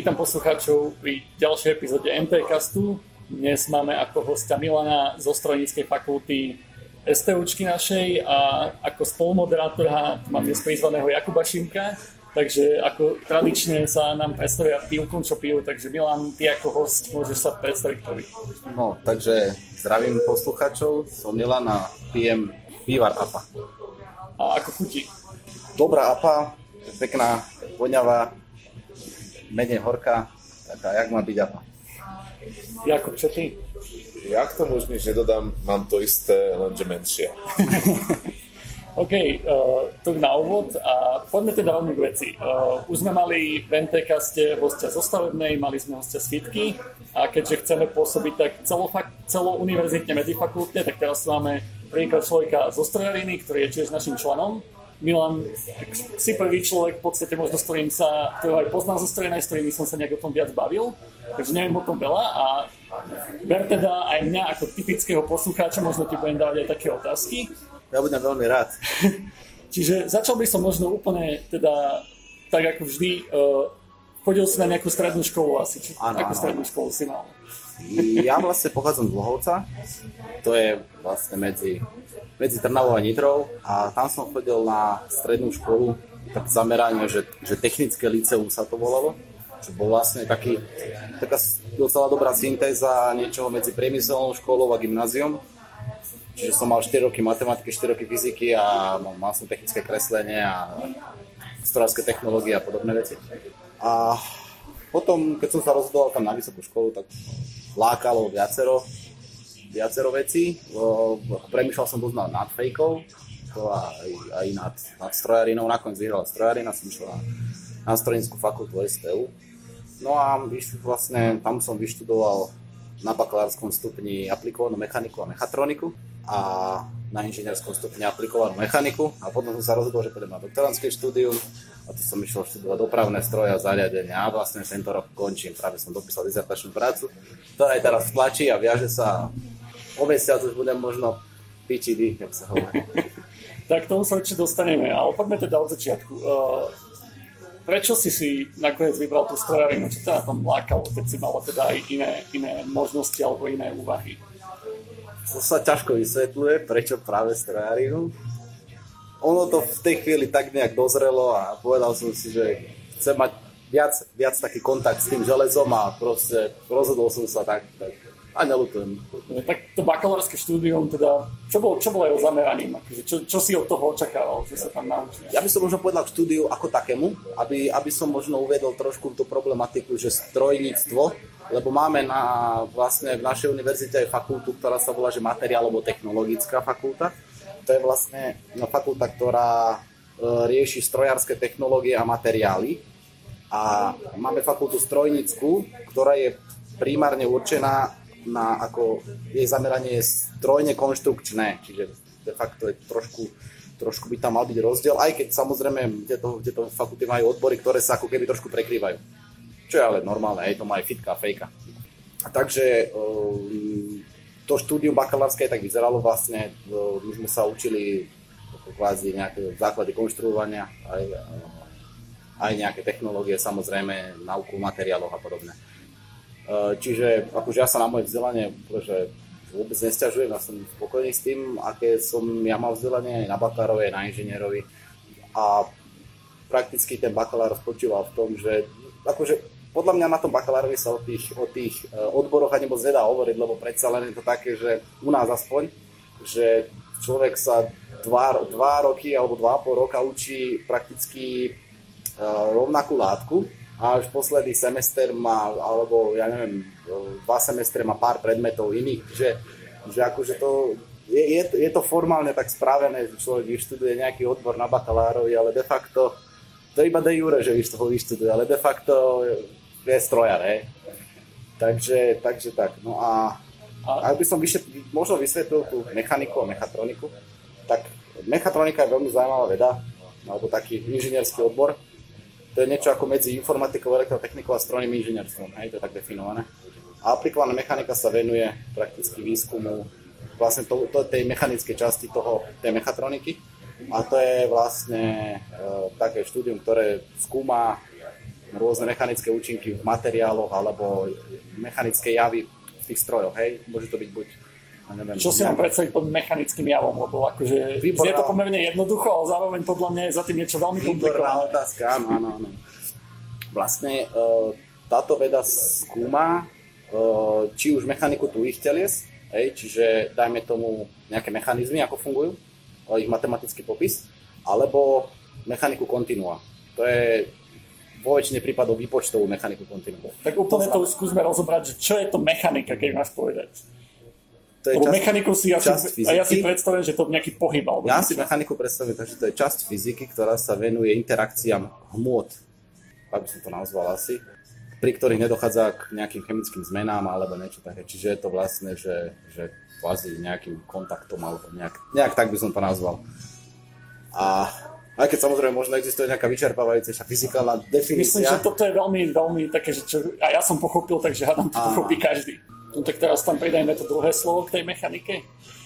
Vítam poslucháčov pri ďalšej epizóde MPcastu. Dnes máme ako hostia Milana zo strojníckej fakulty STUčky našej a ako spolumoderátora mám dnes prizvaného Jakuba Šimka. Takže ako tradične sa nám predstavia pivkom, čo pijú, takže Milan, ty ako host môžeš sa predstaviť prvý. No, takže zdravím poslucháčov, som Milan a pijem pivar APA. A ako chutí? Dobrá APA, pekná, voňavá, menej horká, taká, jak má byť APA. Jakub, čo ty? Ja k tomu už nič nedodám, mám to isté, lenže menšie. OK, uh, to na úvod a poďme teda rovno k veci. Uh, už sme mali v NTCaste hostia zo stavebnej, mali sme hostia z Fitky a keďže chceme pôsobiť tak celofak- celouniverzitne medzifakultne, tak teraz máme prvýkrát človeka zo strojariny, ktorý je tiež našim členom. Milan, si prvý človek v podstate možno s ktorým sa, ktorého aj poznal zo strojariny, s ktorým som sa nejak o tom viac bavil, takže neviem o tom veľa a ber teda aj mňa ako typického poslucháča, možno ti budem dávať aj také otázky. Ja budem veľmi rád. Čiže začal by som možno úplne teda tak ako vždy, uh, chodil si na nejakú strednú školu asi, či Áno, akú áno. strednú školu si mal? Ja vlastne pochádzam z Dlhovca, to je vlastne medzi, medzi Trnavou a Nitrou a tam som chodil na strednú školu, tak zameranie, že, že technické liceum sa to volalo, čo bol vlastne taký, taká docela dobrá syntéza niečoho medzi priemyselnou školou a gymnáziom. Čiže som mal 4 roky matematiky, 4 roky fyziky a mal, som technické kreslenie a strojárske technológie a podobné veci. A potom, keď som sa rozhodoval tam na vysokú školu, tak lákalo viacero, viacero vecí. Premýšľal som dosť nad, fejkou, aj, aj nad, nad strojarinou. Nakoniec vyhrala strojarina, som išiel na, strojnickú fakultu STU. No a vlastne tam som vyštudoval na bakalárskom stupni aplikovanú mechaniku a mechatroniku a na inžinierskom stupni aplikovanú mechaniku a potom som sa rozhodol, že pôjdem na doktorantské štúdium a tu som išiel študovať dopravné stroje a zariadenia a vlastne tento rok končím. Práve som dopísal dizertačnú prácu, ktorá je teraz v tlači a viaže sa o mesiac už budem možno pičidy, jak sa hovorí. Tak tomu sa určite dostaneme, ale poďme teda od začiatku. Uh, prečo si si nakoniec vybral tú strojarinu? Čo ťa na tom lákalo, keď si mal teda aj iné, iné možnosti alebo iné úvahy? To sa ťažko vysvetľuje, prečo práve strojárinu. Ono to v tej chvíli tak nejak dozrelo a povedal som si, že chcem mať viac, viac taký kontakt s tým železom a proste rozhodol som sa tak, tak a nelutujem. No, Tak to bakalárske štúdium, teda, čo bolo, čo bolo jeho zameraním? Akože, čo, čo si od toho očakával, že sa tam naučíš? Ja by som možno povedal k štúdiu ako takému, aby, aby som možno uvedol trošku tú problematiku, že strojníctvo, lebo máme na, vlastne v našej univerzite aj fakultu, ktorá sa volá, že materiálovo-technologická fakulta. To je vlastne fakulta, ktorá e, rieši strojárske technológie a materiály. A máme fakultu strojnícku, ktorá je primárne určená na ako jej zameranie je strojne konštrukčné, čiže de facto je trošku, trošku by tam mal byť rozdiel, aj keď samozrejme tieto, tieto fakulty majú odbory, ktoré sa ako keby trošku prekrývajú. Čo je ale normálne, hej, to má aj fitka fejka. Takže um, to štúdium bakalárske tak vyzeralo vlastne, my sme sa učili kvázi nejaké základy konštruovania, aj, uh, aj nejaké technológie, samozrejme, nauku o a podobne. Čiže akože ja sa na moje vzdelanie že vôbec nesťažujem, ja som spokojný s tým, aké som ja mal vzdelanie aj na bakalárovi, aj na inžinierovi. A prakticky ten bakalár spočíval v tom, že akože podľa mňa na tom bakalárovi sa o tých, o tých e, odboroch ani moc nedá hovoriť, lebo predsa len je to také, že u nás aspoň, že človek sa dva, dva roky alebo dva pol roka učí prakticky uh, rovnakú látku a až posledný semester má, alebo ja neviem, dva semestre má pár predmetov iných, že, že akože to je, je, je to formálne tak spravené, že človek vyštuduje nejaký odbor na bakalárovi, ale de facto to iba de jure, že ho vyštuduje, ale de facto je strojar, hej. Takže, takže tak. No a ak by som vyše, možno vysvetlil tú mechaniku a mechatroniku, tak mechatronika je veľmi zaujímavá veda, alebo taký inžinierský odbor. To je niečo ako medzi informatikou, elektrotechnikou a strojným inžinierstvom, hej, to je tak definované. A aplikovaná mechanika sa venuje prakticky výskumu vlastne to, to, tej mechanickej časti toho, tej mechatroniky. A to je vlastne e, také štúdium, ktoré skúma rôzne mechanické účinky v materiáloch alebo mechanické javy v tých strojoch, hej. Môže to byť buď Neviem, Čo si mám predstaviť pod mechanickým javom, lebo akože Výborná. je to pomerne jednoducho, ale zároveň podľa mňa je za tým niečo veľmi komplikované. otázka, áno, áno, áno. Vlastne táto veda skúma či už mechaniku ich telies, hej, čiže dajme tomu nejaké mechanizmy, ako fungujú, ich matematický popis, alebo mechaniku kontinua. To je vo väčšine prípadov výpočtovú mechaniku kontinua. Tak úplne to, to skúsme rozobrať, že čo je to mechanika, keď máš povedať. To je Lebo časť, mechaniku si ja, si, a ja si predstavím, že to je nejaký pohyb. Alebo ja si mechaniku predstavím, takže to je časť fyziky, ktorá sa venuje interakciám hmôt. Tak by som to nazval asi pri ktorých nedochádza k nejakým chemickým zmenám alebo niečo také. Čiže je to vlastne, že, že kvázi nejakým kontaktom alebo nejak, nejak tak by som to nazval. A aj keď samozrejme možno existuje nejaká vyčerpávajúcejšia fyzikálna definícia. Myslím, že toto je veľmi, veľmi také, že čo, a ja som pochopil, takže hádam to a... pochopí každý. No tak teraz tam pridajme to druhé slovo k tej mechanike.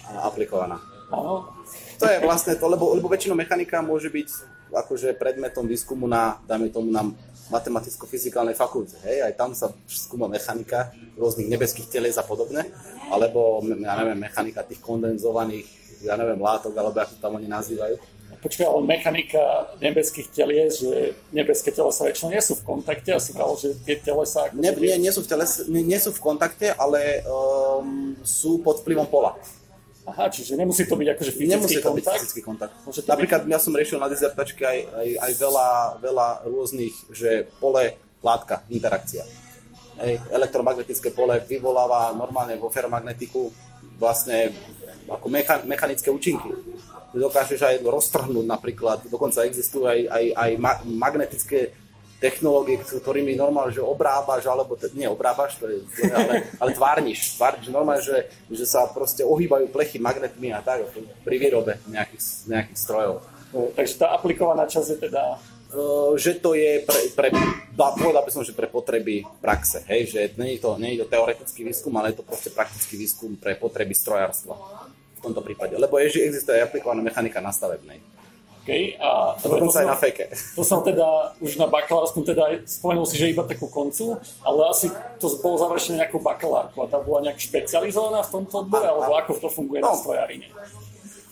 A aplikovaná. Áno. To je vlastne to, lebo, lebo väčšinou mechanika môže byť akože predmetom výskumu na, dáme tomu, na matematicko-fyzikálnej fakulte. Hej? Aj tam sa skúma mechanika rôznych nebeských telies a podobne, alebo ja neviem, mechanika tých kondenzovaných, ja neviem, látok, alebo ako tam oni nazývajú. Počkaj, ale mechanika nebeských telies, že nebeské telesa väčšinou nie sú v kontakte, asi vralo, že tie telesa... Nie, nie, nie, sú v teles, nie, nie sú v kontakte, ale um, sú pod vplyvom pola. Aha, čiže nemusí to byť akože fyzický nemusí to kontakt? byť fyzický kontakt. Napríklad byť... ja som riešil na dizertačke aj, aj, aj veľa, veľa rôznych, že pole, látka, interakcia. Ej, elektromagnetické pole vyvoláva normálne vo ferromagnetiku vlastne ako mecha, mechanické účinky. Dokážeš aj roztrhnúť napríklad, dokonca existujú aj, aj, aj ma, magnetické technológie, ktorými normálne, že obrábaš, alebo te, nie obrábaš, to je, ale, ale tvárniš, tvárniš normálne, že, že sa proste ohýbajú plechy magnetmi a tak, pri výrobe nejakých, nejakých strojov. No, takže tá aplikovaná časť je teda že to je pre, pre povedal by som, že pre potreby praxe, hej, že nie je to, nie je to teoretický výskum, ale je to proste praktický výskum pre potreby strojárstva tomto prípade, lebo je, že existuje aplikovaná mechanika na stavebnej. Okay, a to, to, aj na feke. To som teda už na bakalárskom, teda spomenul si, že iba takú koncu, ale asi to bolo završené nejakou bakalárku a tá bola nejak špecializovaná v tomto odbore, alebo ako to funguje no, na strojárine?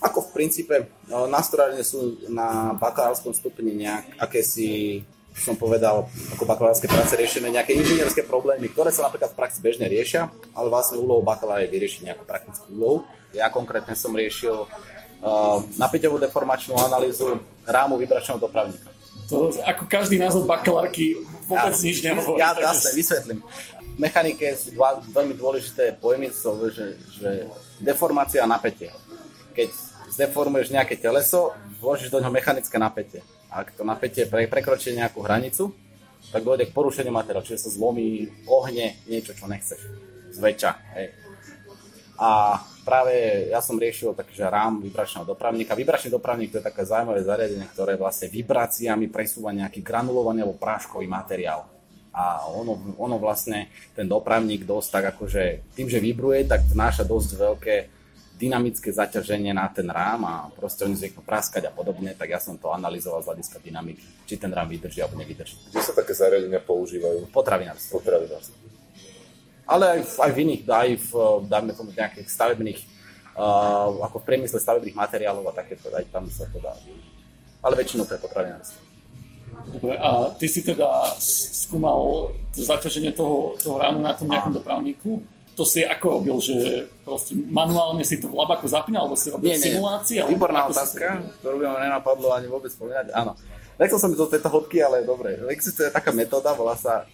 Ako v princípe, no, na sú na bakalárskom stupni nejak akési som povedal, ako bakalárske práce riešené nejaké inžinierské problémy, ktoré sa napríklad v praxi bežne riešia, ale vlastne úlohou bakalára je vyriešiť nejakú praktickú úlohu. Ja konkrétne som riešil Uh, napäťovú deformačnú analýzu rámu vibračného dopravníka. To ako každý názov bakalárky vôbec ja, nič nehovorí. Ja jasne, vysvetlím. V mechanike sú dva veľmi dôležité pojmy, že, že deformácia a napätie. Keď zdeformuješ nejaké teleso, vložíš do neho mechanické napätie. Ak to napätie pre, prekročí nejakú hranicu, tak dojde k porušeniu materiálu, čiže sa zlomí, ohne, niečo, čo nechceš. Zväčša. Hej. A práve ja som riešil taký, že rám vibračného dopravníka. Vibračný dopravník to je také zaujímavé zariadenie, ktoré vlastne vibráciami presúva nejaký granulovaný alebo práškový materiál. A ono, ono vlastne, ten dopravník dosť tak akože, tým, že vibruje, tak vnáša dosť veľké dynamické zaťaženie na ten rám a proste oni zvyknú praskať a podobne, tak ja som to analyzoval z hľadiska dynamiky, či ten rám vydrží alebo nevydrží. Kde sa také zariadenia používajú? Potravinárstvo. Potravinárstvo ale aj v, aj v iných, aj v, dáme tomu nejakých stavebných, uh, ako v priemysle stavebných materiálov a takéto, aj tam sa to dá. Ale väčšinou pre potravinárstvo. Dobre, a ty si teda skúmal zaťaženie toho, toho ránu na tom nejakom dopravníku? To si ako robil, že proste manuálne si to v labaku zapínal, alebo si robil nie, simulácie? Výborná otázka, ktorú by ma nenapadlo ani vôbec spomínať. Áno, nechcel som byť do tejto hodky, ale dobre. Existuje taká metóda, volá sa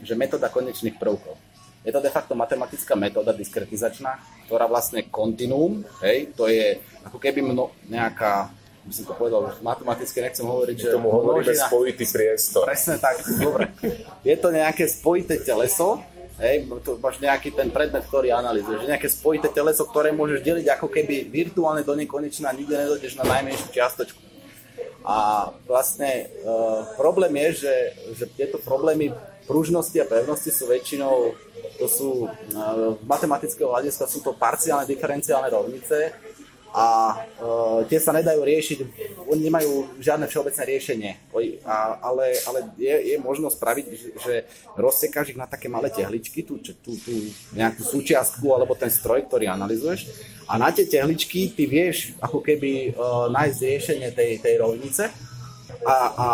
že metóda konečných prvkov. Je to de facto matematická metóda diskretizačná, ktorá vlastne kontinuum, hej, to je ako keby mno, nejaká by som to povedal, matematicky nechcem hovoriť, že... Tomu hovoríme spojitý priestor. Presne tak, dobre. Je to nejaké spojité teleso, hej, to máš nejaký ten predmet, ktorý analýzuje, že nejaké spojité teleso, ktoré môžeš deliť ako keby virtuálne do nekonečna nikdy nedojdeš na najmenšiu čiastočku. A vlastne e, problém je, že, že tieto problémy pružnosti a pevnosti sú väčšinou to sú, z matematického hľadiska sú to parciálne diferenciálne rovnice a uh, tie sa nedajú riešiť, oni nemajú žiadne všeobecné riešenie, a, ale, ale je, je možno spraviť, že, že rozsekáš ich na také malé tehličky, tú, tú, tú nejakú súčiastku alebo ten stroj, ktorý analizuješ a na tie tehličky ty vieš ako keby uh, nájsť riešenie tej, tej rovnice. A, a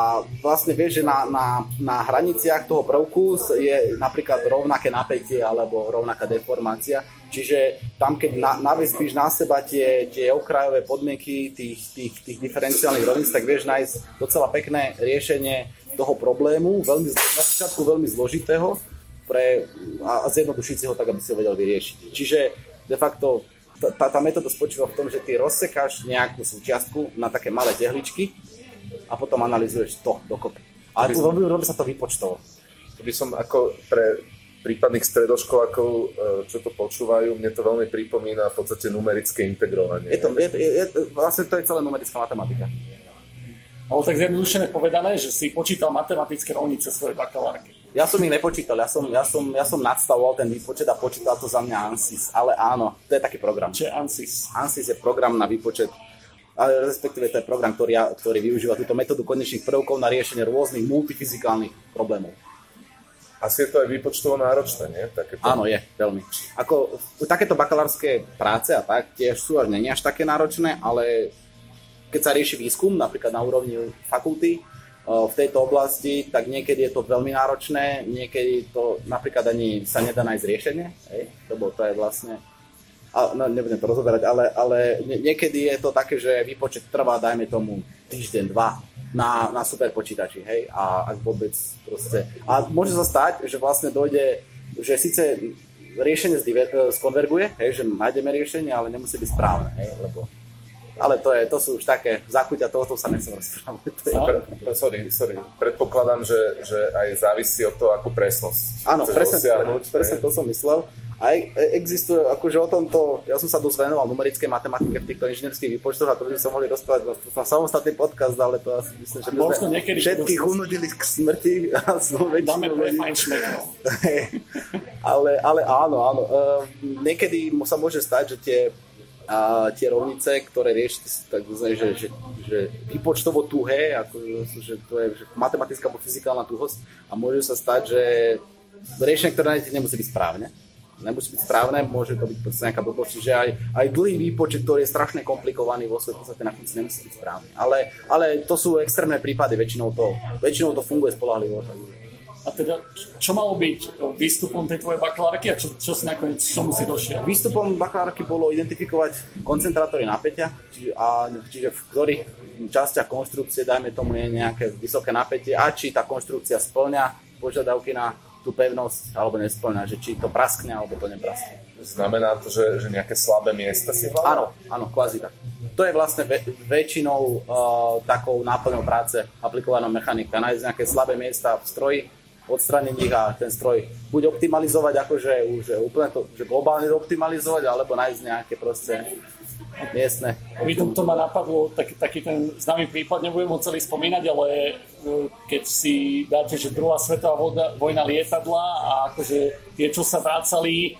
vlastne vieš, že na, na, na hraniciach toho prvku je napríklad rovnaké napätie alebo rovnaká deformácia Čiže tam, keď na, navezbíš na seba tie, tie okrajové podmienky tých, tých, tých diferenciálnych rovníc, tak vieš nájsť docela pekné riešenie toho problému, veľmi, na začiatku veľmi zložitého, pre, a, a zjednodušiť si ho tak, aby si ho vedel vyriešiť. Čiže de facto tá, tá metóda spočíva v tom, že ty rozsekáš nejakú súčiastku na také malé tehličky a potom analizuješ to dokopy. A tu robí, robí sa to výpočtovo. To by som ako pre prípadných stredoškolákov, e, čo to počúvajú, mne to veľmi pripomína v podstate numerické integrovanie. Je to, je, je, vlastne to je celá numerická matematika. Ale tak zjednodušené povedané, že si počítal matematické rovnice svojej bakalárky. Ja som ich nepočítal, ja som, ja som, ja som nadstavoval ten výpočet a počítal to za mňa ANSYS, ale áno, to je taký program. Čo je ANSYS? ANSYS je program na výpočet ale respektíve to je program, ktorý, ktorý využíva túto metódu konečných prvkov na riešenie rôznych multifyzikálnych problémov. Asi je to aj výpočtovo náročné, nie? Takéto... Áno, je, veľmi. Ako, takéto bakalárske práce a tak tiež sú až nie až také náročné, ale keď sa rieši výskum, napríklad na úrovni fakulty, v tejto oblasti, tak niekedy je to veľmi náročné, niekedy to napríklad ani sa nedá nájsť riešenie, hej? lebo to je vlastne, a, no, nebudem to rozoberať, ale, ale niekedy je to také, že výpočet trvá, dajme tomu, týždeň, dva, na, na super počítači, hej, a ak vôbec proste. A môže sa stať, že vlastne dojde, že síce riešenie skonverguje, hej, že nájdeme riešenie, ale nemusí byť správne, hej, lebo ale to, je, to sú už také zákutia, tohoto sa nechcem rozprávať. No, sorry, sorry. Predpokladám, že, že aj závisí od toho, akú presnosť Áno, presne, presne to som myslel. A existuje, akože o tomto, ja som sa dosť venoval numerickej matematike v týchto inžinierských výpočtoch a to by sa mohli rozprávať na samostatný podcast, ale to asi myslím, že by sme všetkých unudili k smrti a znovu ale, ale áno, áno. Uh, niekedy sa môže stať, že tie a tie rovnice, ktoré riešite, tak že, že, že výpočtovo tuhé, ako, že to je že matematická alebo fyzikálna tuhosť a môže sa stať, že riešenie, ktoré nájdete, nemusí byť správne nemusí byť správne, môže to byť proste nejaká blbosť, čiže aj, aj dlhý výpočet, ktorý je strašne komplikovaný vo svojej podstate na konci nemusí byť správny. Ale, ale to sú extrémne prípady, väčšinou to, väčšinou to funguje spolahlivo. A teda, čo malo byť výstupom tej tvojej bakalárky a čo, čo si nakoniec, čo musí došiel? Výstupom bakalárky bolo identifikovať koncentrátory napätia, čiže, a, čiže v ktorých častiach konštrukcie, dajme tomu, je nejaké vysoké napätie a či tá konštrukcia splňa požiadavky na tú pevnosť alebo nesplňa, že či to praskne alebo to nepraskne. Znamená to, že, že nejaké slabé miesta si hľadá? Áno, áno, kvázi tak. To je vlastne ve, väčšinou uh, takou náplňou práce aplikovaná mechanika. Nájsť nejaké slabé miesta v stroji, odstraniť ich a ten stroj buď optimalizovať, akože už úplne to, že globálne optimalizovať, alebo nájsť nejaké proste miestne. Mi to, ma napadlo, tak, taký ten známy prípad, nebudem ho celý spomínať, ale e, keď si dáte, že druhá svetová vojna, lietadla a akože tie, čo sa vrácali,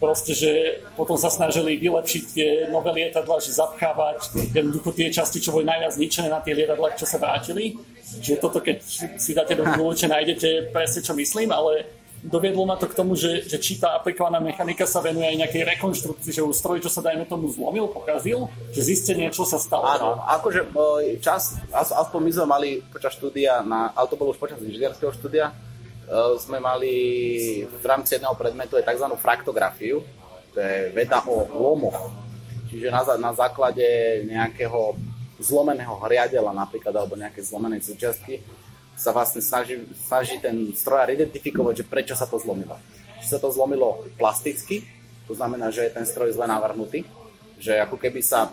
proste, že potom sa snažili vylepšiť tie nové lietadla, že zapchávať jednoducho tie časti, čo boli najviac zničené na tie lietadlách, čo sa vrátili. Že toto, keď si dáte do Google, nájdete presne, čo myslím, ale doviedlo ma to k tomu, že, že či tá aplikovaná mechanika sa venuje aj nejakej rekonštrukcii, že už stroj, čo sa dajme tomu zlomil, pokazil, že zistenie, čo sa stalo. Áno, akože e, čas, aspoň my sme mali počas štúdia, na, ale to bolo už počas inžinierského štúdia, e, sme mali v rámci jedného predmetu aj tzv. fraktografiu, to je veda o lomoch. Čiže na, na základe nejakého zlomeného hriadela napríklad, alebo nejaké zlomenej súčiastky, sa vlastne snaží, snaží ten strojár identifikovať, že prečo sa to zlomilo. Či sa to zlomilo plasticky, to znamená, že je ten stroj zle navrhnutý, že ako keby sa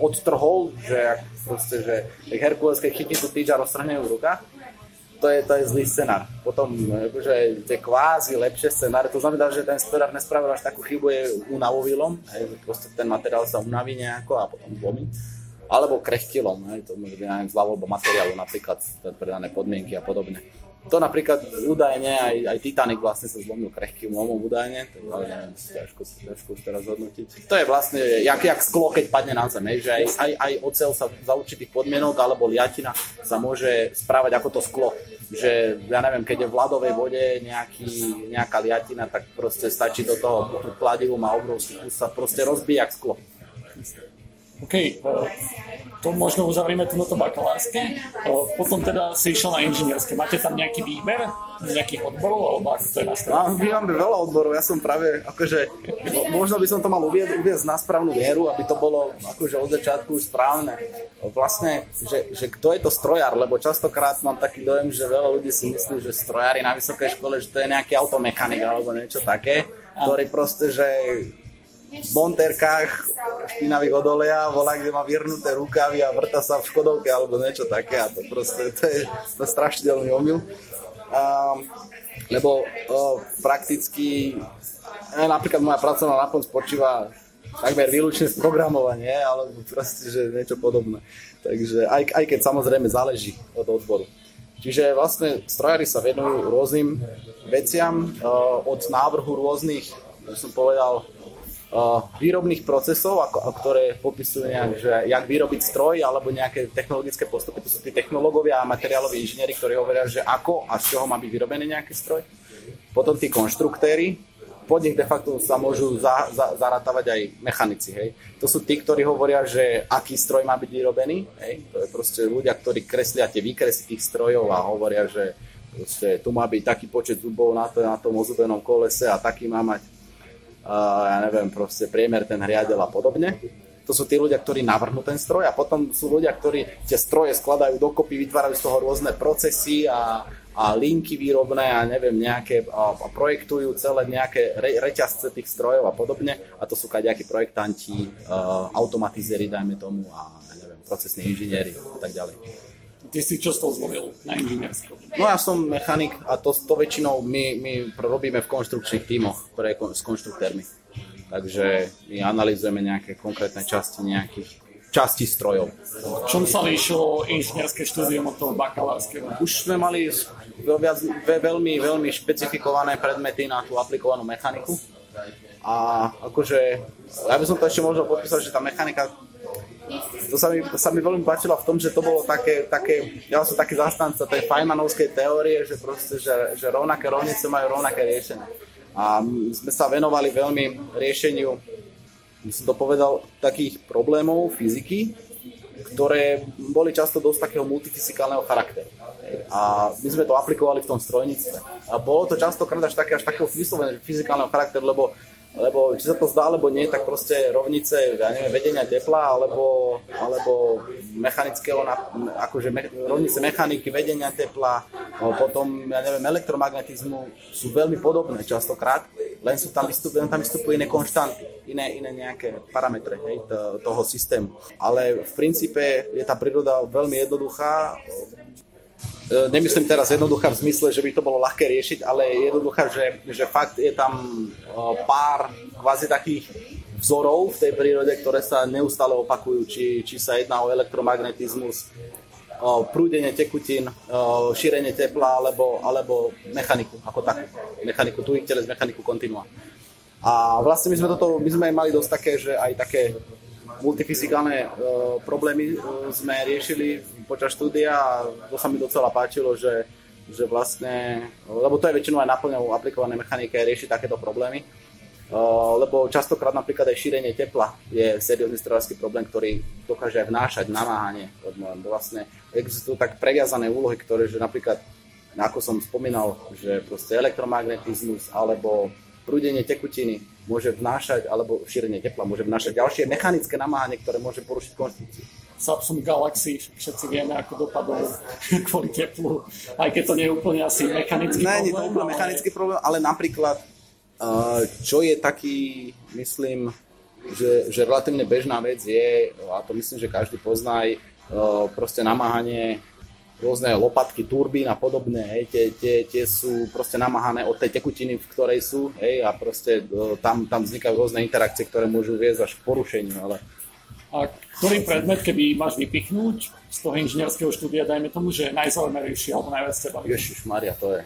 odtrhol, že, proste, že Herkules, keď chytí tú tyč a roztrhne ju v rukách, to je, to je zlý scenár. Potom akože, tie kvázi lepšie scenáre, to znamená, že ten strojár nespravil až takú chybu je unavovilom, proste ten materiál sa unaví nejako a potom zlomí alebo krechtilom, hej, to môže byť neviem, zľavo alebo materiálu, napríklad pre dané podmienky a podobne. to napríklad údajne, aj, aj Titanic vlastne sa zlomil krehkým lomom údajne, to ale neviem, ťažko, ťažko už teraz hodnotiť. To je vlastne, jak, jak sklo, keď padne na zem, že aj, aj, aj ocel sa za určitých podmienok, alebo liatina sa môže správať ako to sklo. Že, ja neviem, keď je v ľadovej vode nejaký, nejaká liatina, tak proste stačí do toho kladivu, má obrovský kus, sa proste rozbíja sklo. OK, to možno uzavrieme to bakalárske. Potom teda si išiel na inžinierské. Máte tam nejaký výber nejakých odborov, alebo ako to je nastavené? My máme veľa odborov, ja som práve, akože, možno by som to mal uviezť, uviezť na správnu vieru, aby to bolo akože od začiatku už správne. Vlastne, že, že kto je to strojár, lebo častokrát mám taký dojem, že veľa ľudí si myslí, že strojári na vysokej škole, že to je nejaký automechanik alebo niečo také, ktorý proste, že monterkách špinavých od oleja, volá, kde má vyrnuté rukavy a vrta sa v škodovke alebo niečo také a to proste, to je, to je strašidelný omyl. Um, lebo uh, prakticky, eh, napríklad moja pracovná náplň spočíva takmer výlučne z programovania, alebo proste, že niečo podobné. Takže aj, aj keď samozrejme záleží od odboru. Čiže vlastne strojári sa venujú rôznym veciam, uh, od návrhu rôznych, už som povedal, výrobných procesov, ako, ktoré popisujú nejak, že jak vyrobiť stroj alebo nejaké technologické postupy. To sú tí technológovia a materiáloví inžinieri, ktorí hovoria, že ako a z čoho má byť vyrobený nejaký stroj. Potom tí konštruktéry, pod nich de facto sa môžu za, za, zaratávať aj mechanici. Hej. To sú tí, ktorí hovoria, že aký stroj má byť vyrobený. Hej. To je proste ľudia, ktorí kreslia tie výkresy tých strojov a hovoria, že proste, tu má byť taký počet zubov na, to, na tom ozubenom kolese a taký má mať ja neviem, proste priemer ten hriadel a podobne. To sú tí ľudia, ktorí navrhnú ten stroj a potom sú ľudia, ktorí tie stroje skladajú dokopy, vytvárajú z toho rôzne procesy a, a linky výrobné a neviem, nejaké, a, a projektujú celé nejaké re, reťazce tých strojov a podobne. A to sú nejakí projektanti, uh, automatizéri, dajme tomu, a neviem, procesní inžinieri a tak ďalej. Ty si čo z toho zvolil na inžinierskom? No ja som mechanik a to, to väčšinou my, my robíme v konštrukčných tímoch pre, s konštruktérmi. Takže my analizujeme nejaké konkrétne časti nejakých časti strojov. Čom sa líšilo inžinierské štúdium od toho bakalárskeho? Už sme mali viac, veľmi, veľmi špecifikované predmety na tú aplikovanú mechaniku. A akože, ja by som to ešte možno popísal, že tá mechanika to sa mi, to sa mi veľmi páčilo v tom, že to bolo také, také ja som taký zastanca tej Feynmanovskej teórie, že proste, že, že rovnaké rovnice majú rovnaké riešenie. A sme sa venovali veľmi riešeniu, som to povedal, takých problémov fyziky, ktoré boli často dosť takého multifyzikálneho charakteru. A my sme to aplikovali v tom strojníctve. A bolo to častokrát až, také, až takého vysloveného fyzikálneho charakteru, lebo lebo či sa to zdá alebo nie, tak proste rovnice ja neviem, vedenia tepla alebo, alebo mechanického, akože me, rovnice mechaniky, vedenia tepla, potom ja neviem, elektromagnetizmu sú veľmi podobné častokrát, len sú tam vystupujú, tam vystupujú iné konštanty, iné, iné nejaké parametre hej, toho systému. Ale v princípe je tá príroda veľmi jednoduchá, nemyslím teraz jednoduchá v zmysle, že by to bolo ľahké riešiť, ale jednoduchá, že, že fakt je tam e, pár kvázi takých vzorov v tej prírode, ktoré sa neustále opakujú, či, či sa jedná o elektromagnetizmus, o prúdenie tekutín, o šírenie tepla alebo, alebo mechaniku ako takú. Mechaniku tu ich z mechaniku kontinua. A vlastne my sme, toto, my sme mali dosť také, že aj také multifyzikálne uh, problémy uh, sme riešili počas štúdia a to sa mi docela páčilo, že, že vlastne, lebo to je väčšinou aj naplňou aplikované mechanike riešiť takéto problémy, uh, lebo častokrát napríklad aj šírenie tepla je seriózny strojársky problém, ktorý dokáže aj vnášať namáhanie. Vlastne existujú tak previazané úlohy, ktoré, že napríklad, ako som spomínal, že proste elektromagnetizmus alebo prúdenie tekutiny môže vnášať, alebo šírenie tepla môže vnášať ďalšie mechanické namáhanie, ktoré môže porušiť konštrukciu. Samsung Galaxy, všetci vieme, ako dopadol kvôli teplu, aj keď to nie je úplne asi mechanický ne, problém. Nie, to úplne ale... mechanický problém, ale napríklad, čo je taký, myslím, že, že relatívne bežná vec je, a to myslím, že každý pozná aj, proste namáhanie rôzne lopatky, turbín a podobné, hej, tie, tie, tie sú proste namáhané od tej tekutiny, v ktorej sú, hej, a proste tam, tam vznikajú rôzne interakcie, ktoré môžu viesť až k porušeniu, ale, A ktorý predmet, keby máš vypichnúť z toho inžinierského štúdia, dajme tomu, že je najzaujímavejší alebo najviac teba? Ježiš Maria, to je,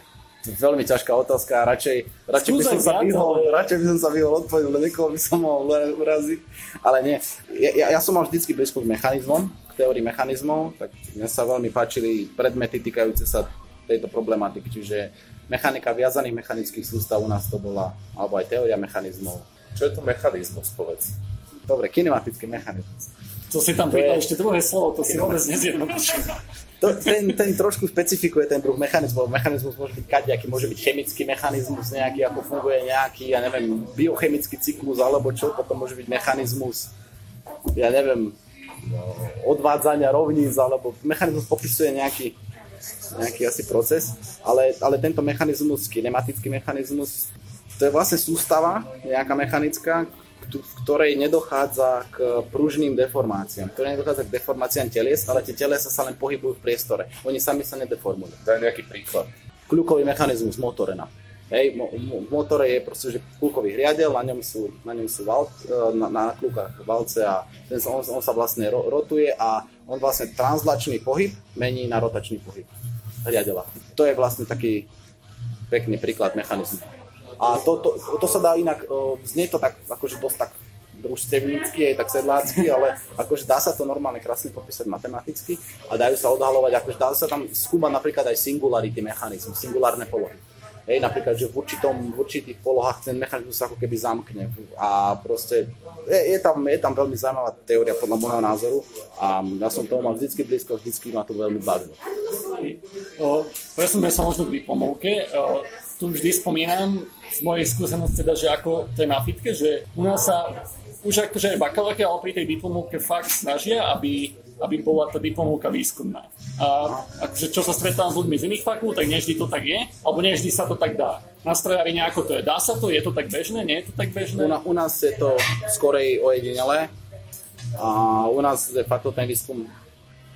veľmi ťažká otázka a radšej, radšej by som sa vyhol, radšej by som sa vyhol odpovedať, lebo niekoho by som mohol uraziť. Ale nie, ja, ja som mal vždycky blízko k mechanizmom, teórii mechanizmov, tak mne sa veľmi páčili predmety týkajúce sa tejto problematiky, čiže mechanika viazaných mechanických sústav u nás to bola, alebo aj teória mechanizmov. Čo je to mechanizmus, povedz? Dobre, kinematický mechanizmus. To si tam pridal ešte druhé slovo, to si vôbec nezjednodušil. To, ten, ten trošku specifikuje ten druh mechanizmu. Mechanizmus môže byť kadejaký, môže byť chemický mechanizmus, nejaký, ako funguje nejaký, ja neviem, biochemický cyklus, alebo čo, potom môže byť mechanizmus, ja neviem, odvádzania rovníc, alebo mechanizmus popisuje nejaký, nejaký asi proces, ale, ale tento mechanizmus, kinematický mechanizmus, to je vlastne sústava, nejaká mechanická, v ktorej nedochádza k pružným deformáciám, ktoré nedochádza k deformáciám telies, ale tie telesa sa len pohybujú v priestore. Oni sami sa nedeformujú. Daj nejaký príklad. Kľúkový mechanizmus motorena. Hej, mo, motore je proste, že kľúkový riadel, na ňom sú, na ňom sú val, e, na, na kľúkach valce a ten, on, on sa vlastne ro, rotuje a on vlastne translačný pohyb mení na rotačný pohyb riadela. To je vlastne taký pekný príklad mechanizmu. A to, to, to sa dá inak, znie to tak akože dosť tak družstevnícky, aj tak sedlácky, ale akože dá sa to normálne krásne popísať matematicky a dajú sa odhalovať, akože dá sa tam skúmať napríklad aj singularity mechanizmu, singulárne polohy. Hej, napríklad, že v, určitom, v určitých polohách ten mechanizmus sa ako keby zamkne a proste je, je, tam, je tam veľmi zaujímavá teória podľa môjho názoru a ja som toho mal vždycky blízko, vždycky ma to veľmi bavilo. Presunme sa možno k diplomovke. Tu vždy spomínam z mojej skúsenosti teda, že ako to je na fitke, že u nás sa už akože aj bakalárke, ale pri tej diplomovke fakt snažia, aby, aby bola tá diplomovka výskumná. A akože čo sa stretávam s ľuďmi z iných fakult, tak nevždy to tak je, alebo nevždy sa to tak dá. Na strojári nejako to je. Dá sa to? Je to tak bežné? Nie je to tak bežné? U, u nás je to skorej ojedinele. A u nás je fakultný výskum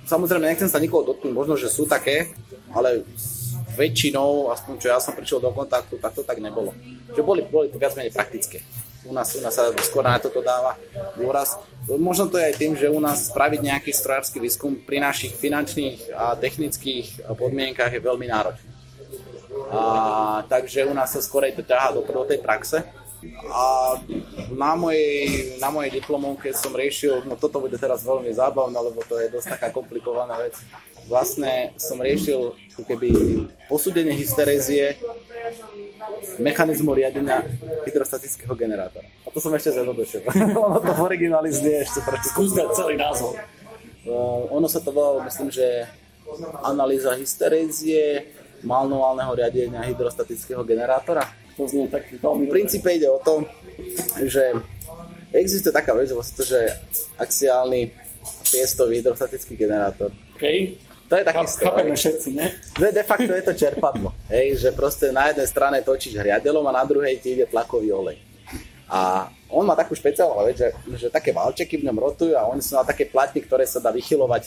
Samozrejme, nechcem sa nikoho dotknúť, možno, že sú také, ale väčšinou, aspoň čo ja som prišiel do kontaktu, tak to tak nebolo. Že boli, boli to viac menej praktické. U nás, u nás sa skôr na toto dáva dôraz. Možno to je aj tým, že u nás spraviť nejaký strojársky výskum pri našich finančných a technických podmienkach je veľmi náročné. A, takže u nás sa skôr to ťahá do, do tej praxe. A na mojej, na mojej diplomovke som riešil, no toto bude teraz veľmi zábavné, lebo to je dosť taká komplikovaná vec vlastne som riešil keby posúdenie hysterézie mechanizmu riadenia hydrostatického generátora. A to som ešte zjednodušil. ono to v origináli znie ešte trošku. Skús celý názov. Uh, ono sa to volalo, myslím, že analýza hysterézie manuálneho riadenia hydrostatického generátora. To znie tak veľmi V princípe ide o to, že existuje taká vec, že axiálny piestový hydrostatický generátor. Okay. To je taký stroj. Všetci, ne? De, de facto je to čerpadlo. Hej, že proste na jednej strane točíš hriadelom a na druhej ti ide tlakový olej. A on má takú špeciálnu vec, že, že také valčeky v ňom rotujú a oni sú na také platny, ktoré sa dá vychylovať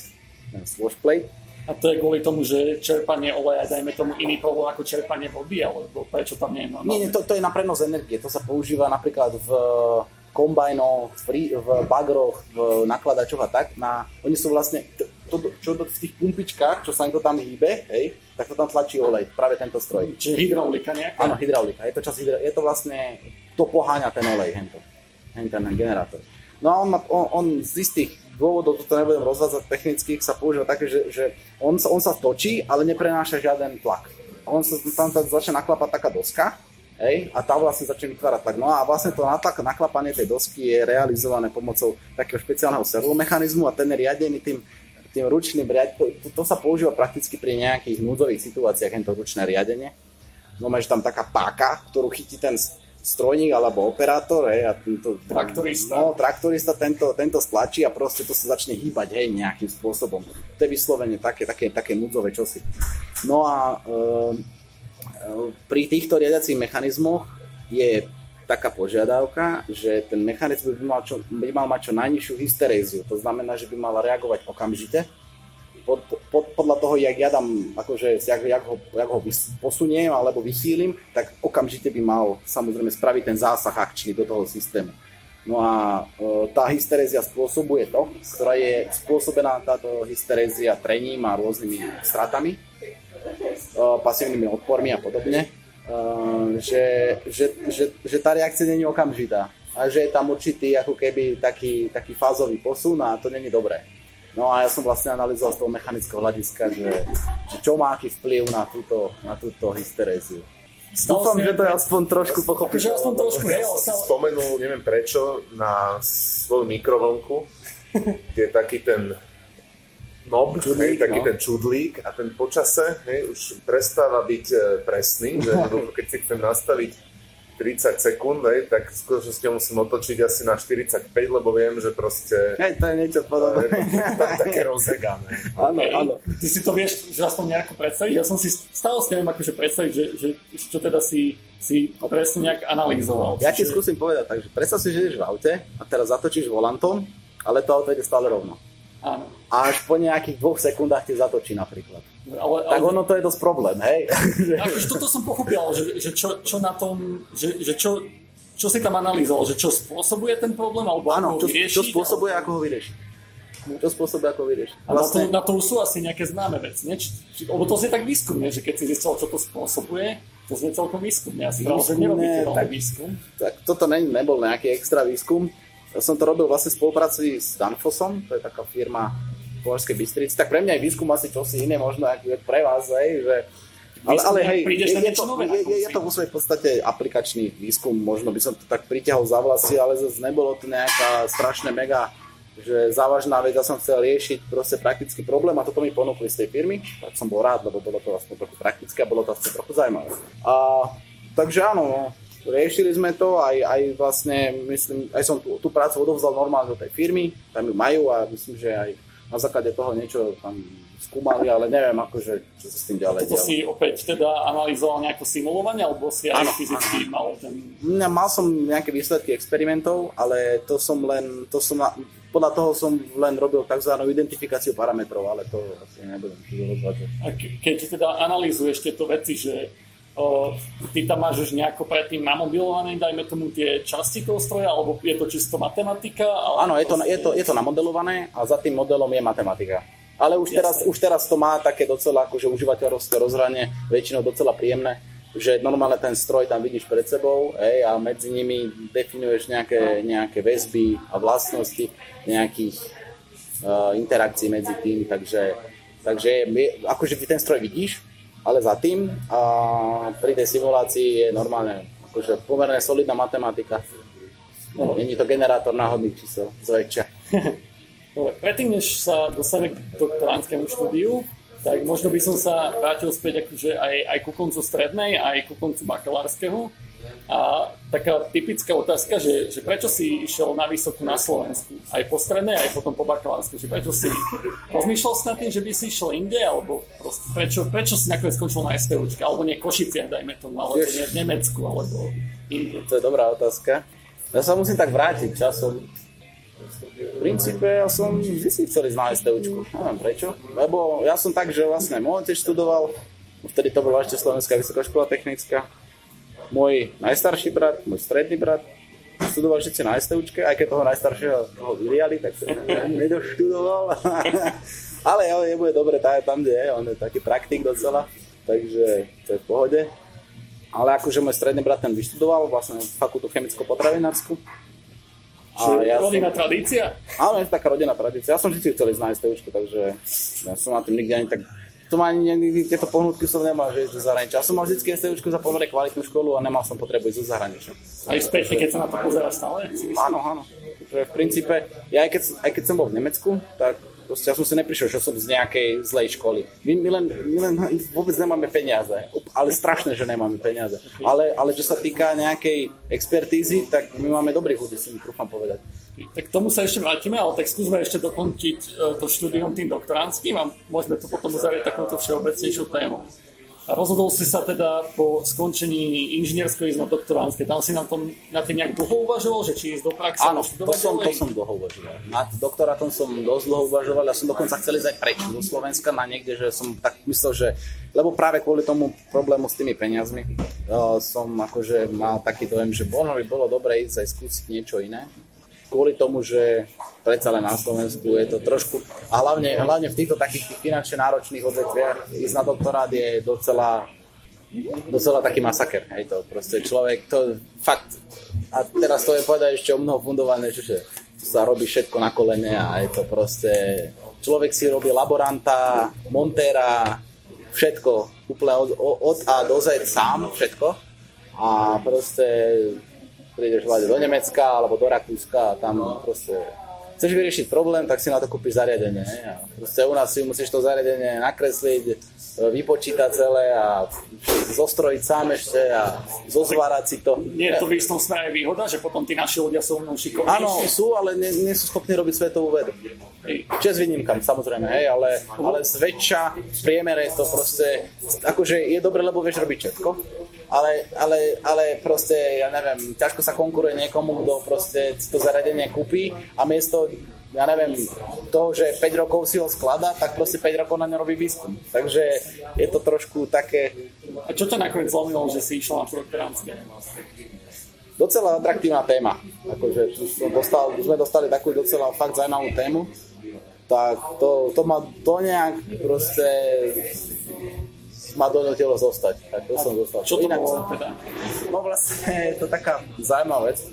z washplate. A to je kvôli tomu, že čerpanie oleja, dajme tomu iný povol ako čerpanie vody, alebo prečo tam nie je normálne? Nie, nie to, to je na prenos energie. To sa používa napríklad v kombajnoch, v, v bagroch, v nakladačoch a tak. Na, oni sú vlastne, to, čo do, v tých pumpičkách, čo sa to tam hýbe, hej, tak to tam tlačí olej, práve tento stroj. Čiže hydraulika nejaká? Áno, hydraulika. Je to, čas, je to vlastne, to poháňa ten olej, hento, hento ten generátor. No a on, on, on z istých dôvodov, toto nebudem rozvádzať technických, sa používa také, že, že on, sa, on sa točí, ale neprenáša žiaden tlak. On sa tam sa začne naklapať taká doska, Hej, a tá vlastne začne vytvárať tlak. No a vlastne to natlak, naklapanie tej dosky je realizované pomocou takého špeciálneho servomechanizmu a ten je riadený tým tým ručným riadením, to, to, sa používa prakticky pri nejakých núdzových situáciách, to ručné riadenie. No máš tam taká páka, ktorú chytí ten strojník alebo operátor, hej, a tento, traktorista. No, traktorista tento, tento stlačí a proste to sa začne hýbať, hej, nejakým spôsobom. To je vyslovene také, také, také núdzové čosi. No a e, pri týchto riadiacich mechanizmoch je taká požiadavka, že ten mechanizmus by mal, čo, by mal mať čo najnižšiu hysteréziu. To znamená, že by mal reagovať okamžite. Pod, pod, podľa toho, jak ja dám, akože, jak, jak, ho, jak ho posuniem alebo vysílim, tak okamžite by mal samozrejme spraviť ten zásah akčný do toho systému. No a e, tá hysterézia spôsobuje to, ktorá je spôsobená táto hysterézia trením a rôznymi stratami, e, pasívnymi odpormi a podobne, že, že, že, že tá reakcia není okamžitá a že je tam určitý ako keby taký, taký fázový posun a to není dobré. No a ja som vlastne analyzoval z toho mechanického hľadiska, že, že čo má aký vplyv na túto, na túto hysteréziu. Dúfam, že to je aspoň trošku pochopiteľné. Že aspoň trošku, hej, Spomenul, neviem prečo, na svoju mikrovlnku, kde je taký ten nob, čudlík, hej, taký no. ten čudlík a ten počase hej, už prestáva byť e, presný, že keď si chcem nastaviť 30 sekúnd, hej, tak v skutočnosti musím otočiť asi na 45, lebo viem, že proste... Hej, to je niečo podobné. také rozegané. Áno, áno. Ty si to vieš že aspoň nejako predstaviť? Ja som si stále si neviem akože predstaviť, že, že, čo teda si, si presne nejak analyzoval. Ja ti skúsim povedať, takže predstav si, že ideš v aute a teraz zatočíš volantom, ale to auto ide stále rovno. Áno. A až po nejakých dvoch sekundách ti zatočí napríklad. Ale, tak ale... ono to je dosť problém, hej? Akože toto som pochopil, že, že čo, čo na tom, že, že čo, čo si tam analýzoval, že čo spôsobuje ten problém, alebo Áno, čo, vyriešiť, čo spôsobuje, alebo... ako ho vyriešiť. Čo spôsobuje, ako vyriešiť. Vlastne... A na to, vlastne- na to sú asi nejaké známe veci, či, lebo to si tak výskumne, že keď si zistil, čo to spôsobuje, to znie celkom výskumne. Ja si že nerobíte tak, výskum. Tak toto ne, nebol nejaký extra výskum. Ja som to robil vlastne v spolupráci s Danfosom, to je taká firma Považskej Bystrici, tak pre mňa je výskum asi čosi iné možno ako pre vás, hej, že ale, ale hej, je, je, to, je, je, je to vo svojej podstate aplikačný výskum, možno by som to tak pritiahol za vlasy, ale zase nebolo to nejaká strašné mega že závažná vec, ja som chcel riešiť proste praktický problém a toto mi ponúkli z tej firmy, tak som bol rád, lebo bolo to vlastne trochu praktické a bolo to vlastne trochu zaujímavé. A, takže áno, no, riešili sme to, aj, aj vlastne, myslím, aj som tú, tú prácu odovzdal normálne do tej firmy, tam ju majú a myslím, že aj na základe toho niečo tam skúmali, ale neviem akože, čo sa s tým ďalej To si opäť teda analyzoval nejako simulovanie, alebo si aj ano, fyzicky ano. mal ten... Ja, mal som nejaké výsledky experimentov, ale to som len, to som na, podľa toho som len robil tzv. identifikáciu parametrov, ale to asi nebudem rozvádzať. A keď teda analýzuješ tieto veci, že ty tam máš už nejako predtým namodelované, dajme tomu tie časti toho stroja, alebo je to čisto matematika? Áno, je to, je, to, je to namodelované a za tým modelom je matematika. Ale už teraz, už teraz to má také docela akože užívateľské rozhranie, väčšinou docela príjemné, že normálne ten stroj tam vidíš pred sebou hej, a medzi nimi definuješ nejaké, nejaké väzby a vlastnosti nejakých uh, interakcií medzi tým, takže, takže akože ten stroj vidíš, ale za tým a pri tej simulácii je normálne akože pomerne solidná matematika. No, není to generátor náhodných čísel, zväčša. Predtým, než sa dostane k doktoránskému štúdiu, tak možno by som sa vrátil späť akože aj, aj ku koncu strednej, aj ku koncu bakalárskeho. A taká typická otázka, že, že prečo si išiel na vysokú na Slovensku, aj po strednej, aj potom po bakalársku, že prečo si rozmýšľal s tým, že by si išiel inde, alebo proste, prečo, prečo si nakoniec skončil na STUčke, alebo nie Košice, dajme tomu, alebo nie v Nemecku, alebo inde. To je dobrá otázka. Ja sa musím tak vrátiť časom. V princípe ja som vždy chcel ísť na STUčku. Neviem prečo. Lebo ja som tak, že vlastne môj otec študoval, vtedy to bola ešte Slovenská vysoká škola technická, môj najstarší brat, môj stredný brat, študoval všetci na STUčke, aj keď toho najstaršieho toho vyliali, tak to nedoštudoval. Ale jo, je bude dobre tá, tam, kde je, on je taký praktik docela, takže to je v pohode. Ale akože môj stredný brat ten vyštudoval vlastne fakultu chemicko-potravinárskú. A ja rodinná som... tradícia? Áno, je taká rodinná tradícia. Ja som vždy chcel ísť na STUčku, takže ja som na tým nikdy ani tak to ma ani tieto pohnutky som nemal, že do zahraničia. Ja som mal vždy STUčku za pomerne kvalitnú školu a nemal som potrebu ísť do zahraničia. Aj späť, keď sa na to pozera stále? Áno, áno. Že v princípe, ja aj keď, aj keď som bol v Nemecku, tak Proste ja som si neprišiel, že som z nejakej zlej školy. My, my, len, my len vôbec nemáme peniaze, ale strašné, že nemáme peniaze. Ale, ale čo sa týka nejakej expertízy, tak my máme dobrých ľudí, si mi trúfam povedať. Tak k tomu sa ešte vrátime, ale tak skúsme ešte dokončiť e, to štúdium tým doktoránským a môžeme to potom uzavrieť takouto všeobecnejšou tému. A rozhodol si sa teda po skončení inžinierského ísť na doktoránske. Tam si na, tom, na tým nejak dlho uvažoval, že či ísť do praxe? Áno, to som, to som dlho uvažoval. Nad doktorátom som dosť dlho uvažoval. Ja som dokonca chcel ísť aj preč do Slovenska na niekde, že som tak myslel, že lebo práve kvôli tomu problému s tými peniazmi uh, som akože mal taký dojem, že možno by bolo dobre ísť aj skúsiť niečo iné. Kvôli tomu, že predsa len na Slovensku je to trošku, a hlavne, hlavne v týchto takých tých finančne náročných odvetviach ísť na doktorát je docela docela taký masaker, hej to proste človek, to fakt, a teraz to je povedať ešte o mnoho fundované, že sa robí všetko na kolene a je to proste, človek si robí laboranta, montéra, všetko, úplne od, od A do Z sám, všetko. A proste prídeš do Nemecka alebo do Rakúska a tam proste chceš vyriešiť problém, tak si na to kúpiš zariadenie. A proste u nás si musíš to zariadenie nakresliť, vypočítať celé a zostrojiť sám ešte a zozvárať si to. Nie je to v istom smere výhoda, že potom tí naši ľudia sú mnou šikovnejší? Áno, sú, ale nie, nie sú schopní robiť svetovú vedu. Čes výnimkám, samozrejme, hej, ale, ale zväčša v priemere to proste, akože je dobre, lebo vieš robiť všetko, ale, ale, ale proste, ja neviem, ťažko sa konkuruje niekomu, kto proste to zariadenie kúpi a miesto ja neviem, toho, že 5 rokov si ho skladá, tak proste 5 rokov na ne robí výskum. Takže je to trošku také... A čo ťa nakoniec zlomilo, že si išiel na doktoránske? Docela atraktívna téma. Akože dostal, sme dostali takú docela fakt zaujímavú tému. Tak to, to ma to nejak proste ma donútilo zostať. Tak to som zostal. Čo to Inak, bolo teda? No vlastne je to taká zaujímavá vec, e,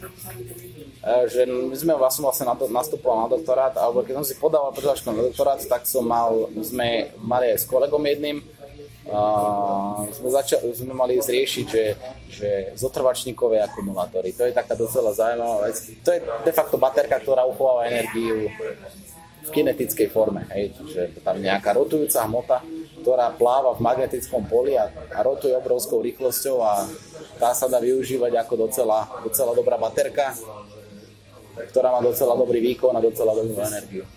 že my sme vlastne, vlastne nastupoval na doktorát, alebo keď som si podával prihlášku na doktorát, tak som mal, sme mali aj s kolegom jedným, a sme, začali, sme mali zriešiť, že, že zotrvačníkové akumulátory, to je taká docela zaujímavá vec. To je de facto baterka, ktorá uchováva energiu v kinetickej forme, hej, čiže tam nejaká rotujúca hmota, ktorá pláva v magnetickom poli a, a rotuje obrovskou rýchlosťou a tá sa dá využívať ako docela, docela dobrá baterka, ktorá má docela dobrý výkon a docela dobrú energiu.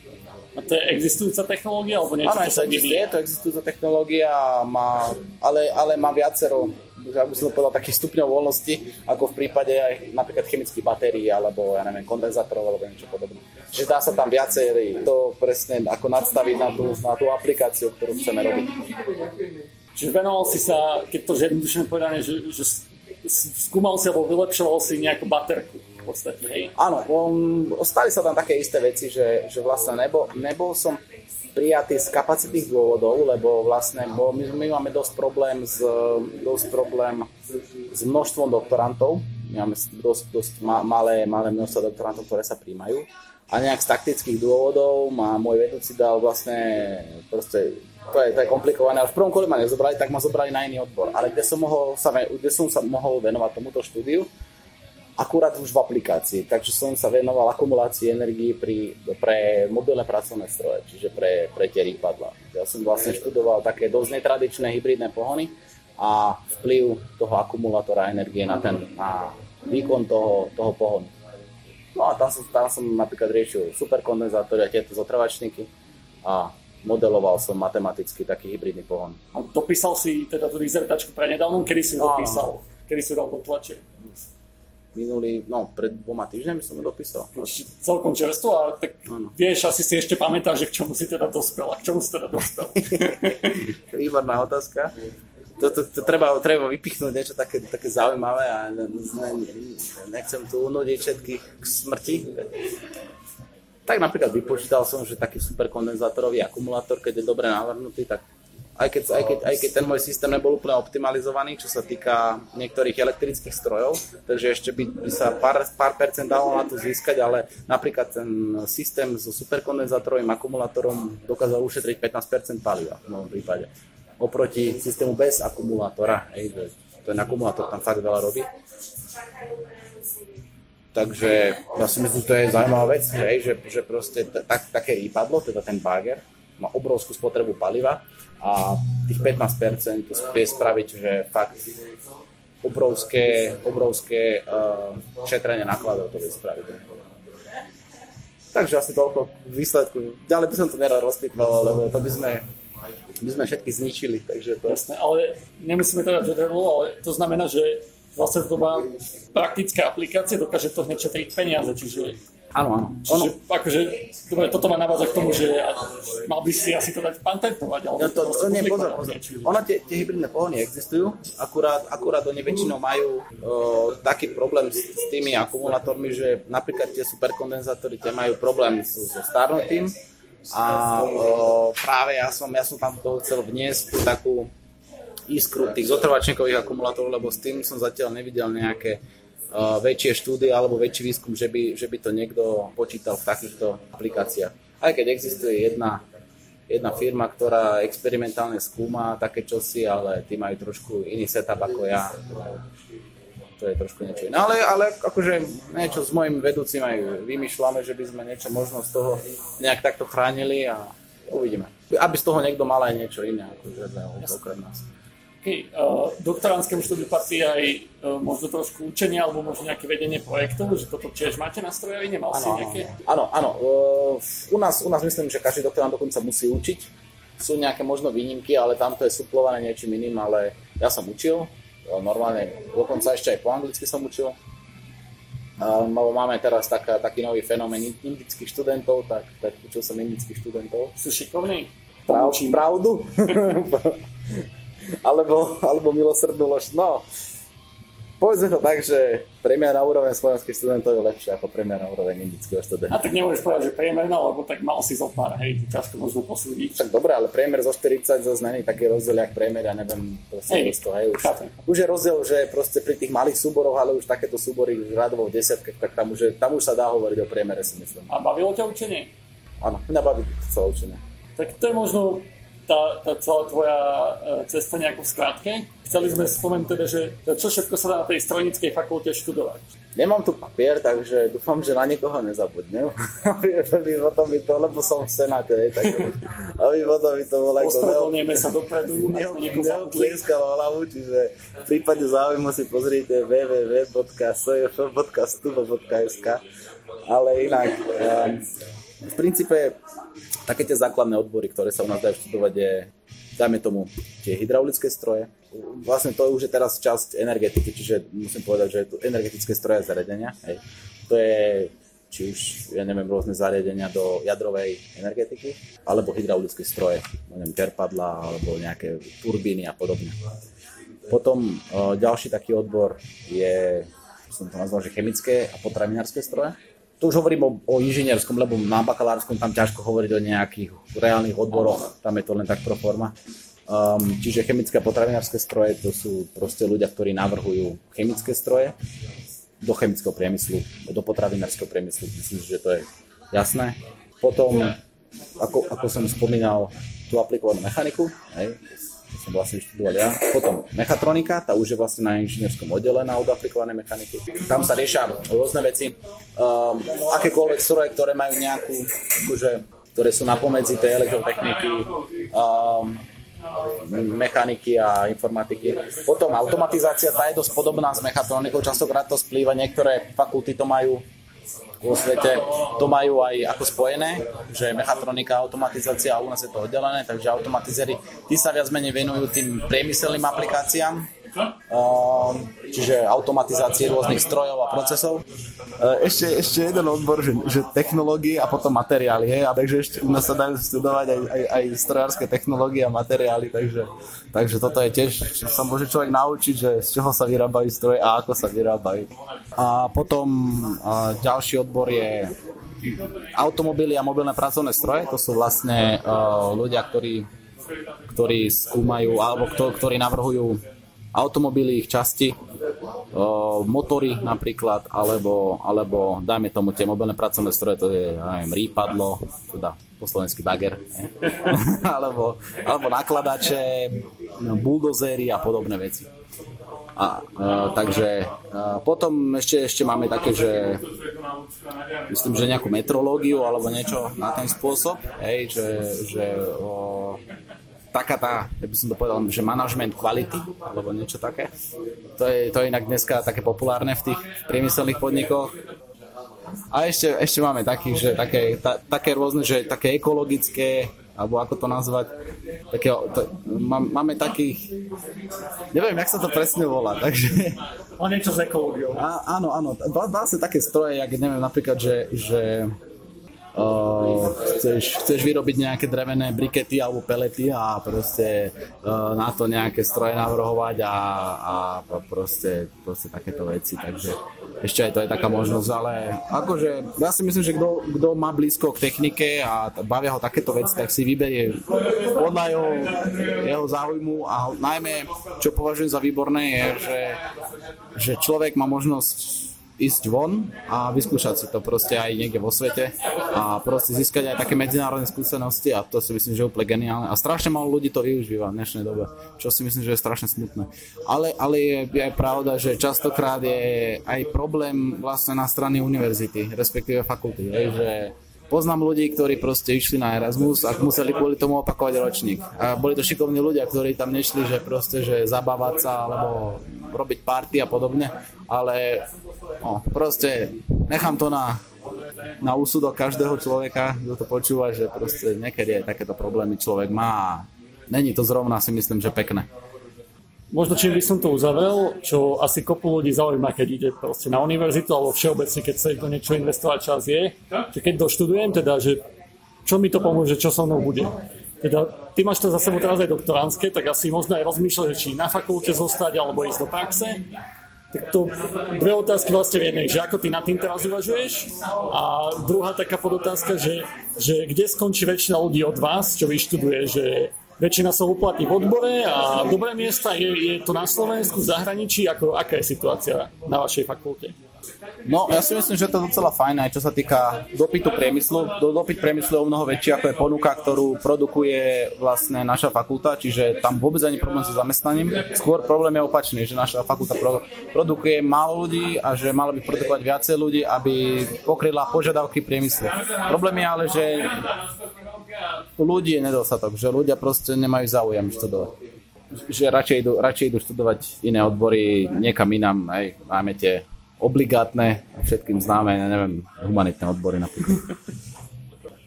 A to je existujúca technológia, alebo niečo, Áno, sa existuje, je to existujúca technológia, má, ale, ale má viacero ja by som povedal, takých stupňov voľnosti, ako v prípade aj napríklad chemických batérií, alebo ja neviem, kondenzátorov, alebo niečo podobné. Čiže dá sa tam viacej to presne ako nadstaviť na tú, na tú aplikáciu, ktorú chceme robiť. Čiže venoval si sa, keď to zjednodušene povedané, že, že skúmal si alebo vylepšoval si nejakú baterku v podstate, hej? Áno, um, ostali sa tam také isté veci, že, že vlastne nebol, nebol som prijatý z kapacitných dôvodov, lebo vlastne bo my, my máme dosť problém s, dosť problém s množstvom doktorantov. My máme dosť, dosť malé, malé množstvo doktorantov, ktoré sa príjmajú. A nejak z taktických dôvodov ma môj vedúci dal vlastne proste to je, to je komplikované, ale v prvom kole ma nezobrali, tak ma zobrali na iný odbor. Ale kde som, mohol sa, kde som sa mohol venovať tomuto štúdiu, akurát už v aplikácii, takže som sa venoval akumulácii energii pri, pre mobilné pracovné stroje, čiže pre, pre tie rýpadla. Ja som vlastne študoval také dosť netradičné hybridné pohony a vplyv toho akumulátora energie na, ten, na výkon toho, toho pohonu. No a tam som, tam som napríklad riešil superkondenzátory a tieto zotrvačníky a modeloval som matematicky taký hybridný pohon. A dopísal si teda tú dizertačku pre nedávno, kedy si ho dopísal? Kedy si dal do tlače? Minulý, no pred dvoma týždňami som ho dopísal. Celkom čerstvo, ale tak ano. vieš, asi si ešte pamätáš, že k čomu si teda dospel a k čomu si teda dospel. Výborná otázka. To, to, to treba, treba vypichnúť niečo také, také zaujímavé a ne, ne, nechcem tu unúdiť všetkých k smrti. Tak napríklad vypočítal som, že taký superkondenzátorový akumulátor, keď je dobre navrhnutý, tak aj keď, aj, keď, aj keď ten môj systém nebol úplne optimalizovaný, čo sa týka niektorých elektrických strojov, takže ešte by, by sa pár, pár percent dalo na to získať, ale napríklad ten systém so superkondenzátorovým akumulátorom dokázal ušetriť 15% paliva v môjom prípade. Oproti systému bez akumulátora, hej, ten akumulátor tam fakt veľa robí. Takže ja si myslím, že to je zaujímavá vec, hej, že, že proste tak, také rýpadlo, teda ten bager, má obrovskú spotrebu paliva a tých 15% to vie spraviť, že fakt obrovské, obrovské uh, šetrenie nákladov to vie spraviť. Takže asi toľko výsledku. Ďalej by som to nerad rozpýtval, lebo to by sme, by sme všetky zničili. Takže to... Jasné, ale nemusíme teda general, ale to znamená, že vlastne to má praktické aplikácie, dokáže to hneď šetriť peniaze, čiže Áno, áno. Čiže, ono... akože, dobre, toto ma navádza k tomu, že mal by si asi to dať patentovať, alebo ja to, to, to nie, pozor, pozor. Ono, tie, tie hybridné pohony existujú, akurát, akurát oni väčšinou majú o, taký problém s, s tými akumulátormi, že napríklad tie superkondenzátory tie majú problém so, so starnutím a o, práve ja som, ja som tam toho chcel vniesť takú iskru tých zotrvačníkových akumulátorov, lebo s tým som zatiaľ nevidel nejaké väčšie štúdie alebo väčší výskum, že by, že by to niekto počítal v takýchto aplikáciách. Aj keď existuje jedna, jedna firma, ktorá experimentálne skúma také čosi, ale tí majú trošku iný setup ako ja. To je trošku niečo iné. Ale, ale akože niečo s mojim vedúcim aj vymýšľame, že by sme niečo možno z toho nejak takto chránili a uvidíme. Aby z toho niekto mal aj niečo iné, akože okrem nás. Uh, doktorandskému štúdiu patrí aj uh, možno trošku učenia alebo možno nejaké vedenie projektov, že toto tiež máte na strojovi, nemal ano, si nejaké? Áno, áno. Uh, u, nás, u nás myslím, že každý doktorant dokonca musí učiť. Sú nejaké možno výnimky, ale tam to je suplované niečím iným, ale ja som učil. Uh, normálne, dokonca ešte aj po anglicky som učil. Uh, máme teraz tak, taký nový fenomén indických študentov, tak, tak učil som indických študentov. Sú šikovní? Prav, pravdu? alebo, alebo milosrdnosť. No, povedzme to tak, že na úroveň slovenských študentov je lepšia ako na úroveň indického študenta. A tak nemôžeš povedať, že priemerná, lebo tak mal si zo pár, hej, ťažko možno posúdiť. Tak dobre, ale priemer zo 40 zase není taký rozdiel, jak priemer, ja neviem, proste hej, to, hej, už, už je rozdiel, že proste pri tých malých súboroch, ale už takéto súbory radovo v desiatkách, tak tam už, tam už sa dá hovoriť o priemere, si myslím. A bavilo ťa učenie? Áno, mňa baví celé učenie. Tak to je možno tá, tá celá tvoja e, cesta nejako v skratke. Chceli sme spomenúť teda, že čo všetko sa dá na tej strojníckej fakulte študovať. Nemám tu papier, takže dúfam, že na niekoho nezabudnem. aby potom by to, lebo som v Senáte, tak aby potom by to bolo. Ospravedlňujeme sa dopredu. Neotlieskal hlavu, čiže v prípade záujmu si pozrite www.sojf.stubo.sk ale inak um, v princípe také tie základné odbory, ktoré sa u nás dajú študovať, je, dajme tomu, tie hydraulické stroje. Vlastne to už je teraz časť energetiky, čiže musím povedať, že je to energetické stroje a zariadenia. Hej. To je či už, ja neviem, rôzne zariadenia do jadrovej energetiky, alebo hydraulické stroje, neviem, čerpadla, alebo nejaké turbíny a podobne. Potom ďalší taký odbor je, som to nazval, že chemické a potravinárske stroje tu už hovorím o, o inžinierskom, lebo na bakalárskom tam ťažko hovoriť o nejakých reálnych odboroch, tam je to len tak pro forma. Um, čiže chemické a potravinárske stroje, to sú proste ľudia, ktorí navrhujú chemické stroje do chemického priemyslu, do potravinárskeho priemyslu. Myslím, že to je jasné. Potom, ako, ako som spomínal, tú aplikovanú mechaniku, hej, to som vlastne študoval ja. Potom mechatronika, tá už je vlastne na inžinierskom oddele na aplikované mechaniky. Tam sa riešia rôzne veci, um, akékoľvek stroje, ktoré majú nejakú, akože, ktoré sú napomedzi tej elektrotechniky, um, mechaniky a informatiky. Potom automatizácia, tá je dosť podobná s mechatronikou, častokrát to splýva, niektoré fakulty to majú vo svete. To majú aj ako spojené, že mechatronika, automatizácia a u nás je to oddelené, takže automatizéri, tí sa viac menej venujú tým priemyselným aplikáciám, Ehm, čiže automatizácie rôznych strojov a procesov. Ehm, ešte, ešte jeden odbor, že, že technológie a potom materiály, hej, a takže ešte u nás sa dajú studovať aj, aj, aj strojárske technológie a materiály, takže, takže toto je tiež, sa môže človek naučiť, že z čoho sa vyrábajú stroje a ako sa vyrábajú. A potom a ďalší odbor je automobily a mobilné pracovné stroje, to sú vlastne uh, ľudia, ktorí, ktorí skúmajú alebo ktorí navrhujú automobily, ich časti, motory napríklad, alebo, alebo dajme tomu tie mobilné pracovné stroje, to je, ja neviem, rýpadlo, teda po slovensky bager, alebo, alebo nakladače, buldozéry a podobné veci. A, a, takže a potom ešte, ešte máme také, že myslím, že nejakú metrológiu alebo niečo na ten spôsob, hej, že, že o, taká tá, ja by som to povedal, že manažment kvality, alebo niečo také. To je, to je inak dneska také populárne v tých priemyselných podnikoch. A ešte, ešte máme takých, že také, ta, také rôzne, že také ekologické alebo ako to nazvať, takého, to, má, máme takých, neviem, jak sa to presne volá, takže... A niečo s ekológiou. áno, áno, vlastne také stroje, jak neviem, napríklad, že, že chceš, chceš vyrobiť nejaké drevené brikety alebo pelety a proste uh, na to nejaké stroje navrhovať a, a proste, proste takéto veci, takže ešte aj to je taká možnosť, ale akože ja si myslím, že kto má blízko k technike a bavia ho takéto veci, tak si vyberie podľa jeho, jeho záujmu. A najmä, čo považujem za výborné je, že, že človek má možnosť ísť von a vyskúšať si to proste aj niekde vo svete a proste získať aj také medzinárodné skúsenosti a to si myslím, že je úplne geniálne a strašne málo ľudí to využíva v dnešnej dobe, čo si myslím, že je strašne smutné. Ale, ale je, aj pravda, že častokrát je aj problém vlastne na strany univerzity, respektíve fakulty, že poznám ľudí, ktorí proste išli na Erasmus a museli kvôli tomu opakovať ročník. A boli to šikovní ľudia, ktorí tam nešli, že proste, že zabávať sa alebo robiť party a podobne, ale no, proste nechám to na, na úsudok každého človeka, kto to počúva, že proste niekedy aj takéto problémy človek má není to zrovna si myslím, že pekné. Možno čím by som to uzavrel, čo asi kopu ľudí zaujíma, keď ide proste na univerzitu alebo všeobecne, keď sa do niečo investovať čas je, že keď doštudujem, teda, že čo mi to pomôže, čo so mnou bude. Teda, ty máš to za sebou teraz aj doktoránske, tak asi možno aj rozmýšľať, či na fakulte zostať alebo ísť do praxe. Tak to dve otázky vlastne v jednej, že ako ty nad tým teraz uvažuješ a druhá taká podotázka, že, že kde skončí väčšina ľudí od vás, čo vyštuduje, že väčšina sa uplatí v odbore a dobré miesta je, je to na Slovensku, v zahraničí, ako, aká je situácia na vašej fakulte? No, ja si myslím, že to je docela fajn, aj čo sa týka dopytu priemyslu. Dopyt priemyslu je o mnoho väčší, ako je ponuka, ktorú produkuje vlastne naša fakulta, čiže tam vôbec ani problém so zamestnaním. Skôr problém je opačný, že naša fakulta pro, produkuje málo ľudí a že mala by produkovať viacej ľudí, aby pokryla požiadavky priemyslu. Problém je ale, že ľudí je nedostatok, že ľudia proste nemajú záujem študovať. Že radšej idú, radšej idú študovať iné odbory niekam inám, aj máme tie obligátne, všetkým známe, neviem, humanitné odbory napríklad.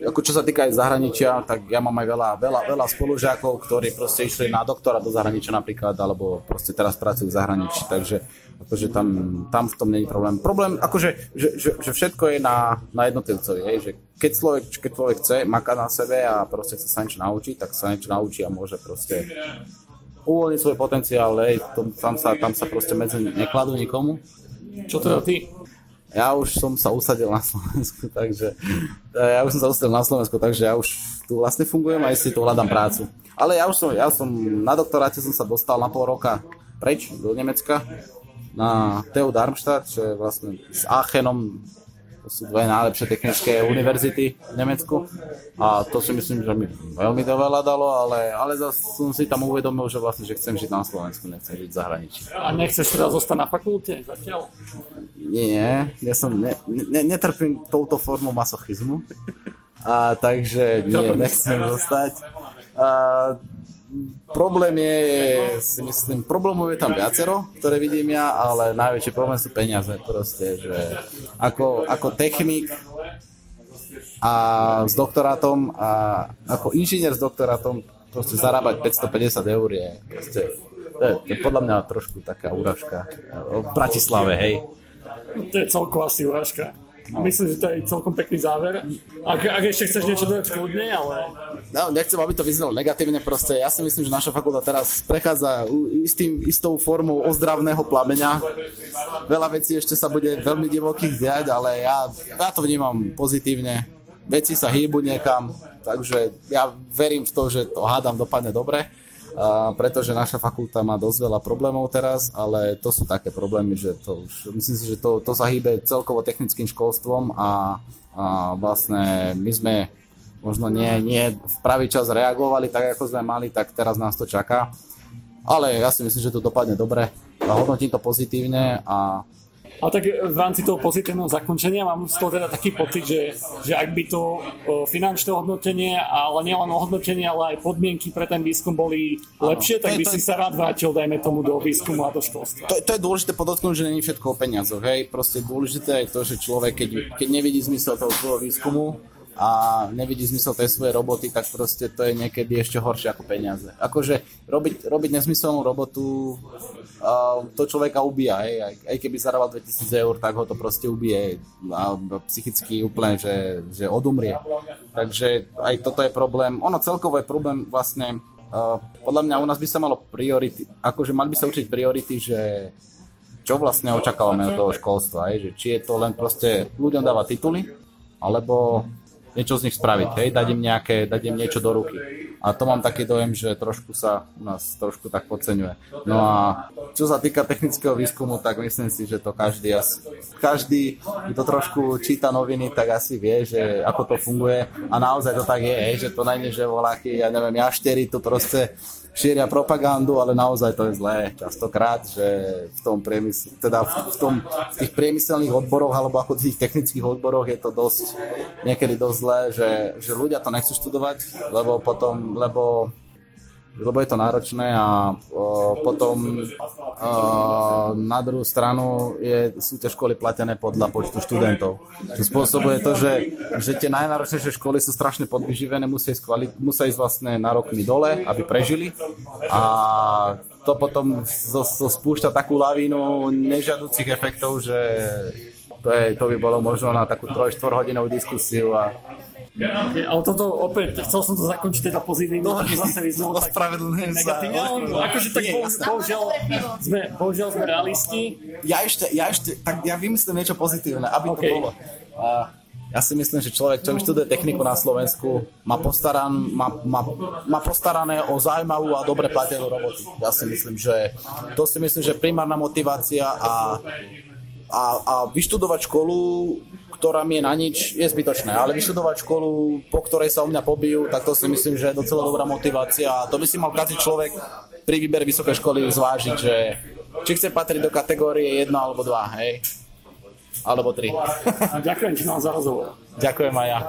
Ako čo sa týka aj zahraničia, tak ja mám aj veľa, veľa, veľa spolužiakov, ktorí proste išli na doktora do zahraničia napríklad, alebo proste teraz pracujú v zahraničí, takže akože tam, tam v tom není problém. Problém, akože, že, že, že všetko je na, na jednotlivcovi, hej, že keď človek, keď človek chce, maká na sebe a proste chce sa niečo naučiť, tak sa niečo naučí a môže proste uvoľniť svoj potenciál, hej, tam, sa, tam sa proste medzi nekladú nikomu čo teda ty? Ja už som sa usadil na Slovensku, takže ja už som sa usadil na Slovensku, takže ja už tu vlastne fungujem a si tu hľadám prácu. Ale ja už som, ja som na doktoráte som sa dostal na pol roka preč do Nemecka na TU Darmstadt, čo je vlastne s Aachenom to sú dve najlepšie technické univerzity v Nemecku a to si myslím, že mi veľmi veľa dalo, ale, ale zase som si tam uvedomil, že vlastne, že chcem žiť na Slovensku, nechcem žiť v zahraničí. A nechceš teda zostať na fakulte zatiaľ? Nie, ja som ne, ne, netrpím touto formou masochizmu, a takže nie, nechcem zostať. A, problém je, si myslím, problémov je tam viacero, ktoré vidím ja, ale najväčší problém sú peniaze proste, že ako, ako technik a s doktorátom a ako inžinier s doktorátom proste zarábať 550 eur je proste, to je, to je podľa mňa trošku taká úražka v Bratislave, hej. To je celková asi úražka. Myslím, že to je celkom pekný záver. Ak, ak ešte chceš niečo dodať kľudne, ale... No, nechcem, aby to vyznalo negatívne, proste ja si myslím, že naša fakulta teraz prechádza istým, istou formou ozdravného plameňa. Veľa vecí ešte sa bude veľmi divokých diať, ale ja, ja to vnímam pozitívne. Veci sa hýbu niekam, takže ja verím v to, že to hádam dopadne dobre a pretože naša fakulta má dosť veľa problémov teraz, ale to sú také problémy, že to už, myslím si, že to, to sa celkovo technickým školstvom a, a vlastne my sme možno nie, nie v pravý čas reagovali tak, ako sme mali, tak teraz nás to čaká. Ale ja si myslím, že to dopadne dobre hodnotím to pozitívne a a tak v rámci toho pozitívneho zakončenia mám z toho teda taký pocit, že, že ak by to finančné hodnotenie, ale nielen hodnotenie, ale aj podmienky pre ten výskum boli lepšie, tak by to, si sa rád vrátil, dajme tomu, do výskumu a do školstva. To, to je dôležité podotknúť, že není všetko o peniazoch, hej. Proste dôležité je to, že človek, keď, keď nevidí zmysel toho svojho výskumu, a nevidí zmysel tej svojej roboty, tak proste to je niekedy ešte horšie ako peniaze. Akože robiť, robiť nezmyselnú robotu uh, to človeka ubíja. Aj, aj keby zarábal 2000 eur, tak ho to proste ubije a psychicky úplne, že, že odumrie. Takže aj toto je problém. Ono celkovo je problém vlastne uh, podľa mňa u nás by sa malo priority, akože mali by sa učiť priority, že čo vlastne očakávame od toho školstva, hej? že či je to len proste ľuďom dáva tituly, alebo niečo z nich spraviť, hej, dať im, nejaké, dať im niečo do ruky. A to mám taký dojem, že trošku sa u nás trošku tak podceňuje. No a čo sa týka technického výskumu, tak myslím si, že to každý, asi, každý, kto trošku číta noviny, tak asi vie, že ako to funguje. A naozaj to tak je, hej, že to najmä, že voláky, ja neviem, jaštery to proste šíria propagandu, ale naozaj to je zlé častokrát, že v tom priemysle, teda v, tom, v tých priemyselných odboroch alebo ako v tých technických odboroch je to dosť, niekedy dosť zlé, že, že ľudia to nechcú študovať, lebo potom, lebo lebo je to náročné a o, potom o, na druhú stranu je, sú tie školy platené podľa počtu študentov. Čo spôsobuje to, že, že tie najnáročnejšie školy sú strašne podvyživené, musia ísť, kvali, musia ísť vlastne na rokmi dole, aby prežili a to potom zo, zo spúšťa takú lavínu nežiaducich efektov, že to, je, to by bolo možno na takú 3-4 hodinovú diskusiu a Okay, ale toto opäť, chcel som to zakončiť teda pozitívne, no, to zase vyznelo tak negatívne. Akože tak bohužiaľ, sme, bohužiaľ sme realisti. Ja ešte, ja ešte, tak ja vymyslím niečo pozitívne, aby okay. to bolo. A ja si myslím, že človek, čo študuje techniku na Slovensku, má, postaran, má, má, má postarané o zaujímavú a dobre platenú robotu. Ja si myslím, že to si myslím, že primárna motivácia a, a, a vyštudovať školu ktorá mi je na nič, je zbytočné. Ale vyštudovať školu, po ktorej sa o mňa pobijú, tak to si myslím, že je docela dobrá motivácia. A to by si mal každý človek pri výbere vysokej školy zvážiť, že či chce patriť do kategórie 1 alebo 2, hej? Alebo 3. Ďakujem ti za rozhovor. Ďakujem aj ja.